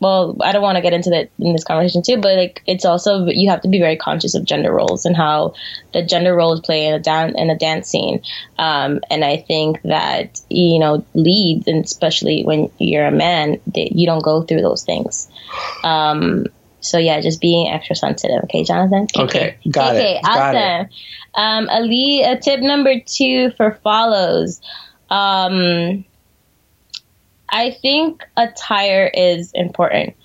well, I don't want to get into that in this conversation too, but like it's also you have to be very conscious of gender roles and how the gender roles play in a dan- in a dance scene. Um, and I think that you know leads, and especially when you're a man, that you don't go through those things. Um, so yeah, just being extra sensitive. Okay, Jonathan. Okay, got it, Okay, got it. awesome. Um, Ali, uh, tip number two for follows. Um, I think attire is important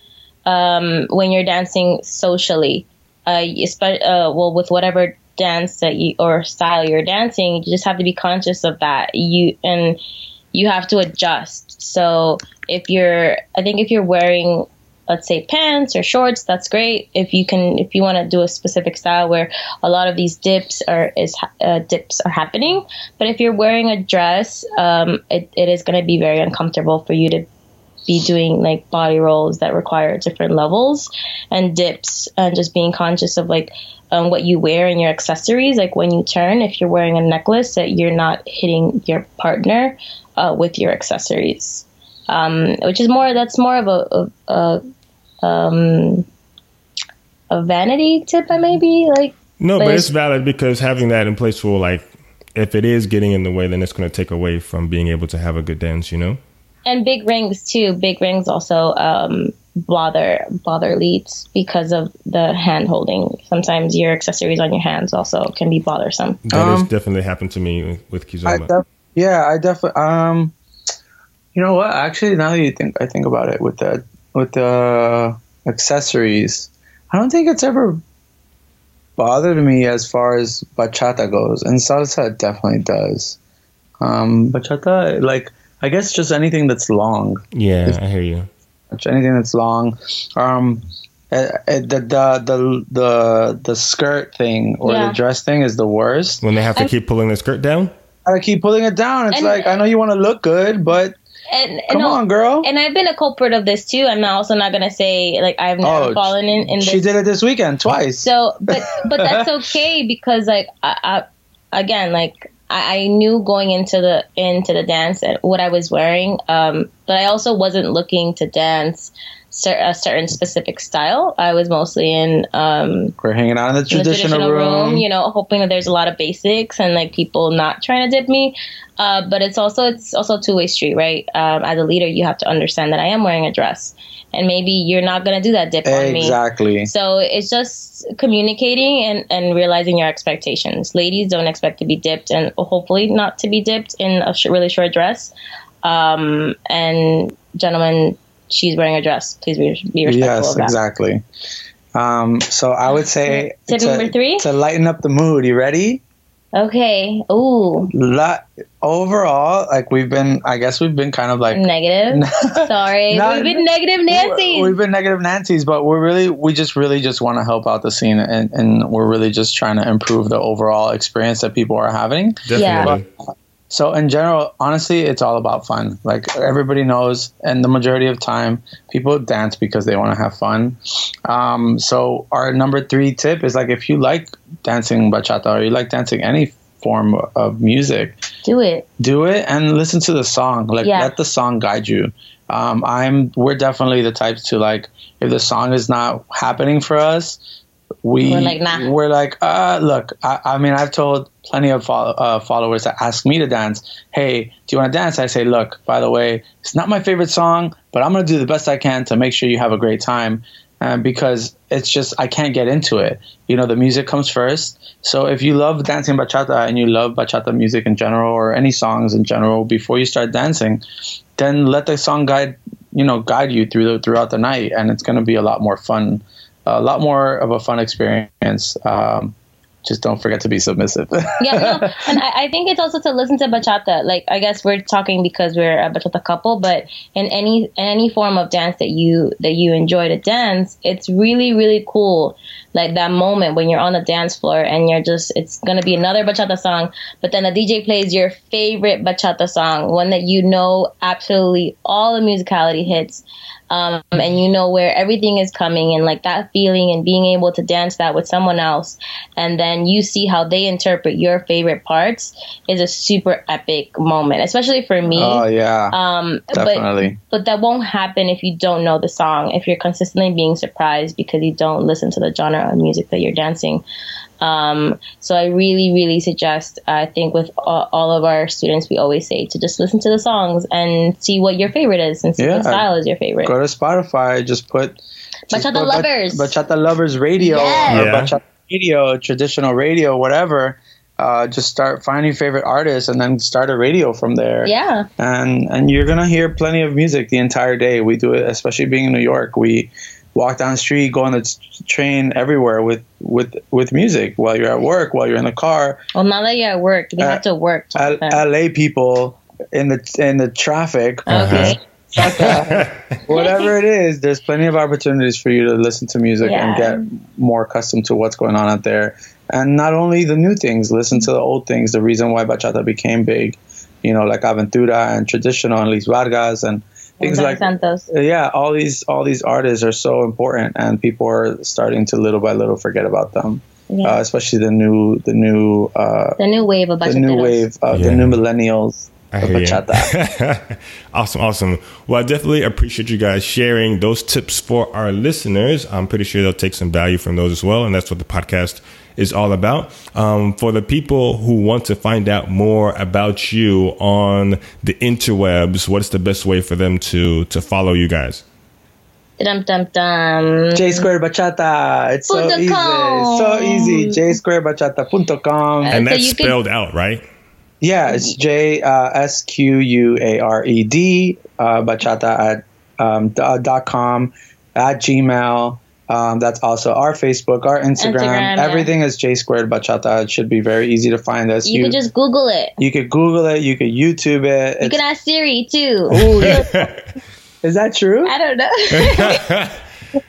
um, when you're dancing socially. Uh, uh, well, with whatever dance that you or style you're dancing, you just have to be conscious of that. You and you have to adjust. So if you're, I think if you're wearing, let's say pants or shorts, that's great. If you can, if you want to do a specific style where a lot of these dips are is uh, dips are happening, but if you're wearing a dress, um, it, it is going to be very uncomfortable for you to be doing like body rolls that require different levels and dips and just being conscious of like um, what you wear and your accessories. Like when you turn, if you're wearing a necklace, that you're not hitting your partner uh, with your accessories, um, which is more that's more of a, a, a um, a vanity tip, I maybe like. No, But but it's- it's valid because having that in place will like if it is getting in the way, then it's going to take away from being able to have a good dance. You know. and big rings too. Big rings also um, bother bother leads because of the hand holding. Sometimes your accessories on your hands also can be bothersome. That has Um, definitely happened to me with, with I Kizomba. def- yeah, I definitely. Um, you know what? Actually, now that you think, I think about it with the with the accessories, I don't think it's ever bothered me as far as bachata goes, and salsa definitely does. Um, bachata, like I guess just anything that's long, yeah, I hear you. anything that's long. Um, uh, uh, the, the the the the skirt thing or Yeah. the dress thing is the worst. When they have to I- keep pulling the skirt down. I keep pulling it down. It's And- like I know you want to look good, but And, and come on, girl. and I've been a culprit of this too. I'm also not gonna say like I've never Oh, fallen in in this. she did it this weekend twice. So, but but that's okay because like I, I again like I, I knew going into the into the dance and what I was wearing, um, but I also wasn't looking to dance cer- a certain specific style. I was mostly in um, We're hanging out in the in the traditional, room. you know, hoping that there's a lot of basics and like people not trying to dip me. Uh, but it's also it's also a two way street, right? Um, as a leader, you have to understand that I am wearing a dress, and maybe you're not gonna do that dip on me. exactly. So it's just communicating and, and realizing your expectations. Ladies don't expect to be dipped and hopefully not to be dipped in a sh- really short dress. Um, and gentlemen, she's wearing a dress. Please be, be respectful Yes, of that. exactly. Um, so I would say Tip to, number three? to lighten up the mood. You ready? Okay. Ooh, La- overall, like we've been, I guess we've been kind of like negative. Sorry, No, we've been negative Nancy. We've been negative Nancy's, but we're really, we just really just want to help out the scene, and, and we're really just trying to improve the overall experience that people are having. Definitely. So in general, honestly, it's all about fun. Like everybody knows, and the majority of time, people dance because they want to have fun. Um, so our number three tip is like if you like dancing bachata or you like dancing any form of music, Do it. do it and listen to the song. Like Yeah. let the song guide you. Um, I'm we're definitely the types to like if the song is not happening for us, we We're like, nah. we're like, uh, look. I, I mean, I've told plenty of follow, uh, followers that ask me to dance. Hey, do you want to dance? I say, look. By the way, it's not my favorite song, but I'm gonna do the best I can to make sure you have a great time. Because it's just I can't get into it. You know, the music comes first. So if you love dancing bachata and you love bachata music in general or any songs in general, before you start dancing, then let the song guide you know guide you through the, throughout the night, and it's going to be a lot more fun, a lot more of a fun experience. Um, just don't forget to be submissive. yeah, no, and I, I think it's also to listen to bachata. Like, I guess we're talking because we're a bachata couple, but in any in any form of dance that you that you enjoy to dance, it's really really cool. Like that moment when you're on the dance floor and you're just it's gonna be another bachata song, but then the DJ plays your favorite bachata song, one that you know absolutely all the musicality hits. Um, and you know where everything is coming and like that feeling and being able to dance that with someone else and then you see how they interpret your favorite parts is a super epic moment especially for me. Oh yeah, um but definitely. but that won't happen if you don't know the song if you're consistently being surprised because you don't listen to the genre of music that you're dancing um, so I really, really suggest. I think with all, all of our students, we always say to just listen to the songs and see what your favorite is and see Yeah. what style is your favorite. Go to Spotify. Just put just Bachata put Lovers. Bachata lovers radio, Yes. or Yeah. bachata radio, traditional radio, whatever. Uh, just start finding your favorite artists and then start a radio from there. Yeah, and and you're gonna hear plenty of music the entire day. We do it, especially being in New York. We walk down the street, go on the train, everywhere with with with music while you're at work, while you're in the car. well, now that you're at work, you Uh, have to work. to L- LA people in the in the traffic, okay. whatever it is, there's plenty of opportunities for you to listen to music and get more accustomed to what's going on out there. And not only the new things, listen to the old things. The reason why bachata became big, you know, like Aventura and traditional and Luis Vargas and things like Santos. yeah all these all these artists are so important and people are starting to little by little forget about them Yeah. uh, especially the new the new uh, the new wave of the new wave of Yeah. the new millennials I of hear you. bachata. awesome, awesome. Well, I definitely appreciate you guys sharing those tips for our listeners. I'm pretty sure they'll take some value from those as well, and that's what the podcast is all about. Um, for the people who want to find out more about you on the interwebs, what is the best way for them to to follow you guys? Dum dum dum. J Square Bachata. It's so easy. com. So easy. JSquareBachata.com. And so that's you can- spelled out, right? Yeah, it's J uh, S Q U A R E D uh, bachata at um, d- uh, dot com at Gmail. Um, that's also our Facebook, our Instagram. Instagram, yeah. Everything is J squared bachata. It should be very easy to find us. You, could just Google it. you could Google it. You could YouTube it. You It's- can ask Siri too. Ooh, yeah. is that true? I don't know.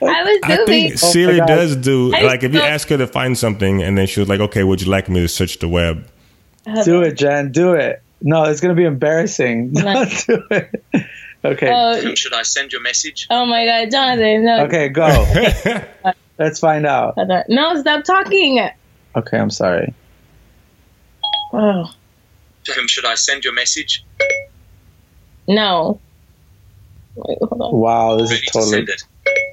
I was I think Siri God. does do like if you ask her to find something, and then she was like, "Okay, would you like me to search the web?" Do it, Jen. Do it. No, it's gonna be embarrassing. No. do it. Okay. Oh, Should I send your message? oh my God, Jonathan! No, Okay, go. Let's find out. No, stop talking. Okay, I'm sorry. Oh To whom should I send your message? no. Wait, hold on. Wow, this Ready is to totally. send it.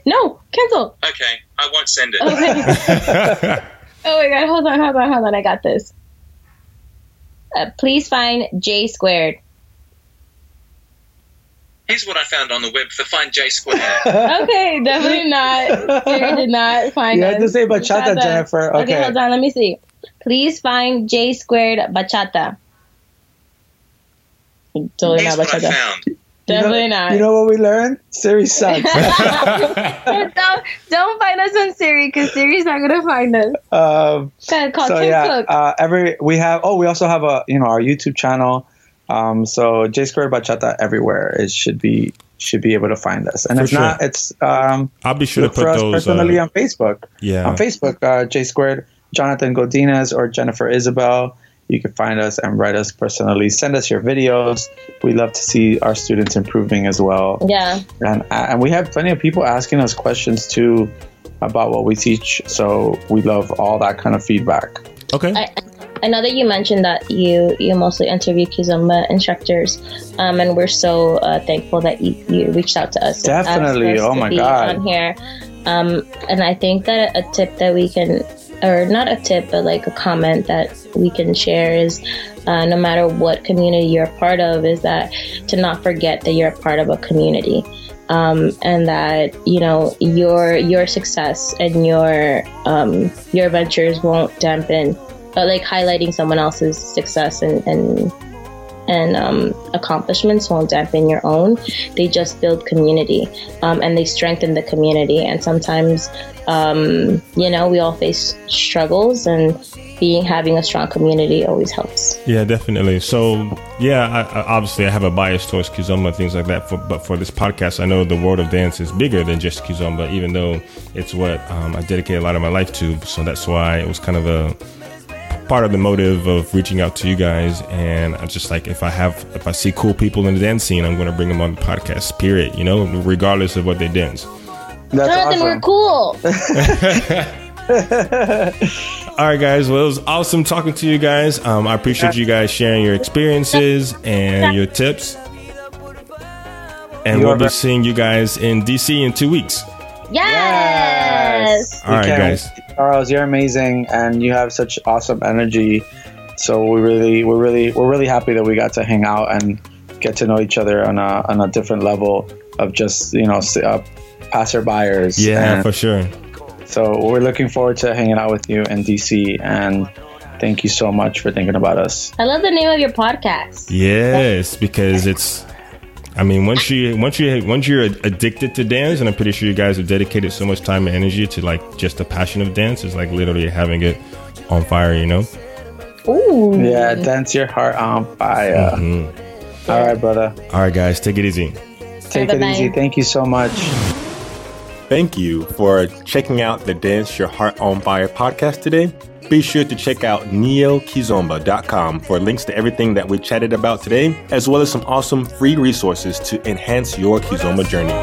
No, cancel. Okay, I won't send it. Okay. oh my God, hold on, hold on, hold on. I got this. Uh, please find J squared. Here's what I found on the web for Find J Square. Okay, definitely not. Siri did not find You us. had to say bachata, Bachata. Jennifer. Okay. Okay. hold on. Let me see. Please find J squared bachata. Totally Here's not what I bachata. found. Definitely you know, not. You know what we learned? Siri sucks. don't, don't find us on Siri because Siri's not gonna find us. um, God, call so Tim yeah, Cook. uh, every we have. Oh, we also have a you know our YouTube channel. Um, so J Square Bachata everywhere. It should be should be able to find us. And For if sure. not, it's um, I'll be sure to look for put us those. personally Uh, on Facebook. yeah, On Facebook, uh, J Squared, Jonathan Godinez or Jennifer Isabel. You can find us and write us personally. Send us your videos. We love to see our students improving as well. yeah. and and we have plenty of people asking us questions too about what we teach so we love all that kind of feedback okay. I, I know that you mentioned that you you mostly interview Kizomba instructors, um, and we're so uh, thankful that you, you reached out to us. Definitely. us Oh my God. On here, um, and I think that a tip that we can, or not a tip, but like a comment that we can share is, uh, no matter what community you're a part of, is that to not forget that you're a part of a community. Um, and that you know your your success and your um, your ventures won't dampen but like highlighting someone else's success and and and um, accomplishments won't dampen your own. They just build community um, and they strengthen the community. And sometimes, um, you know, we all face struggles, and being having a strong community always helps. Yeah, definitely. So, yeah, I, I, obviously I have a bias towards Kizomba, and things like that. For, but for this podcast, I know the world of dance is bigger than just Kizomba, even though it's what um, I dedicate a lot of my life to. So that's why it was kind of a part of the motive of reaching out to you guys. And I'm just like, if I have, if I see cool people in the dance scene, I'm going to bring them on the podcast. Period. You know, regardless of what they dance. that's Jonathan, awesome we're cool. All right, guys. Well, it was awesome talking to you guys. Um, I appreciate you guys sharing your experiences and your tips. And we'll be seeing you guys in DC in two weeks. Yes. All right, guys. charles you're amazing and you have such awesome energy so we really we're really we're really happy that we got to hang out and get to know each other on a on a different level of just you know s- uh, passerbyers Yeah, And for sure. so we're looking forward to hanging out with you in dc and thank you so much for thinking about us I love the name of your podcast. Yes, because it's. I mean, once you once you once you're addicted to dance, and I'm pretty sure you guys have dedicated so much time and energy to like just the passion of dance, it's like literally having it on fire. You know. Ooh. yeah dance your heart on fire Mhm. all right brother All right, guys, take it easy. take it easy thank you so much Thank you for checking out the Dance Your Heart on Fire podcast today. Be sure to check out neokizomba.com for links to everything that we chatted about today, as well as some awesome free resources to enhance your Kizomba journey.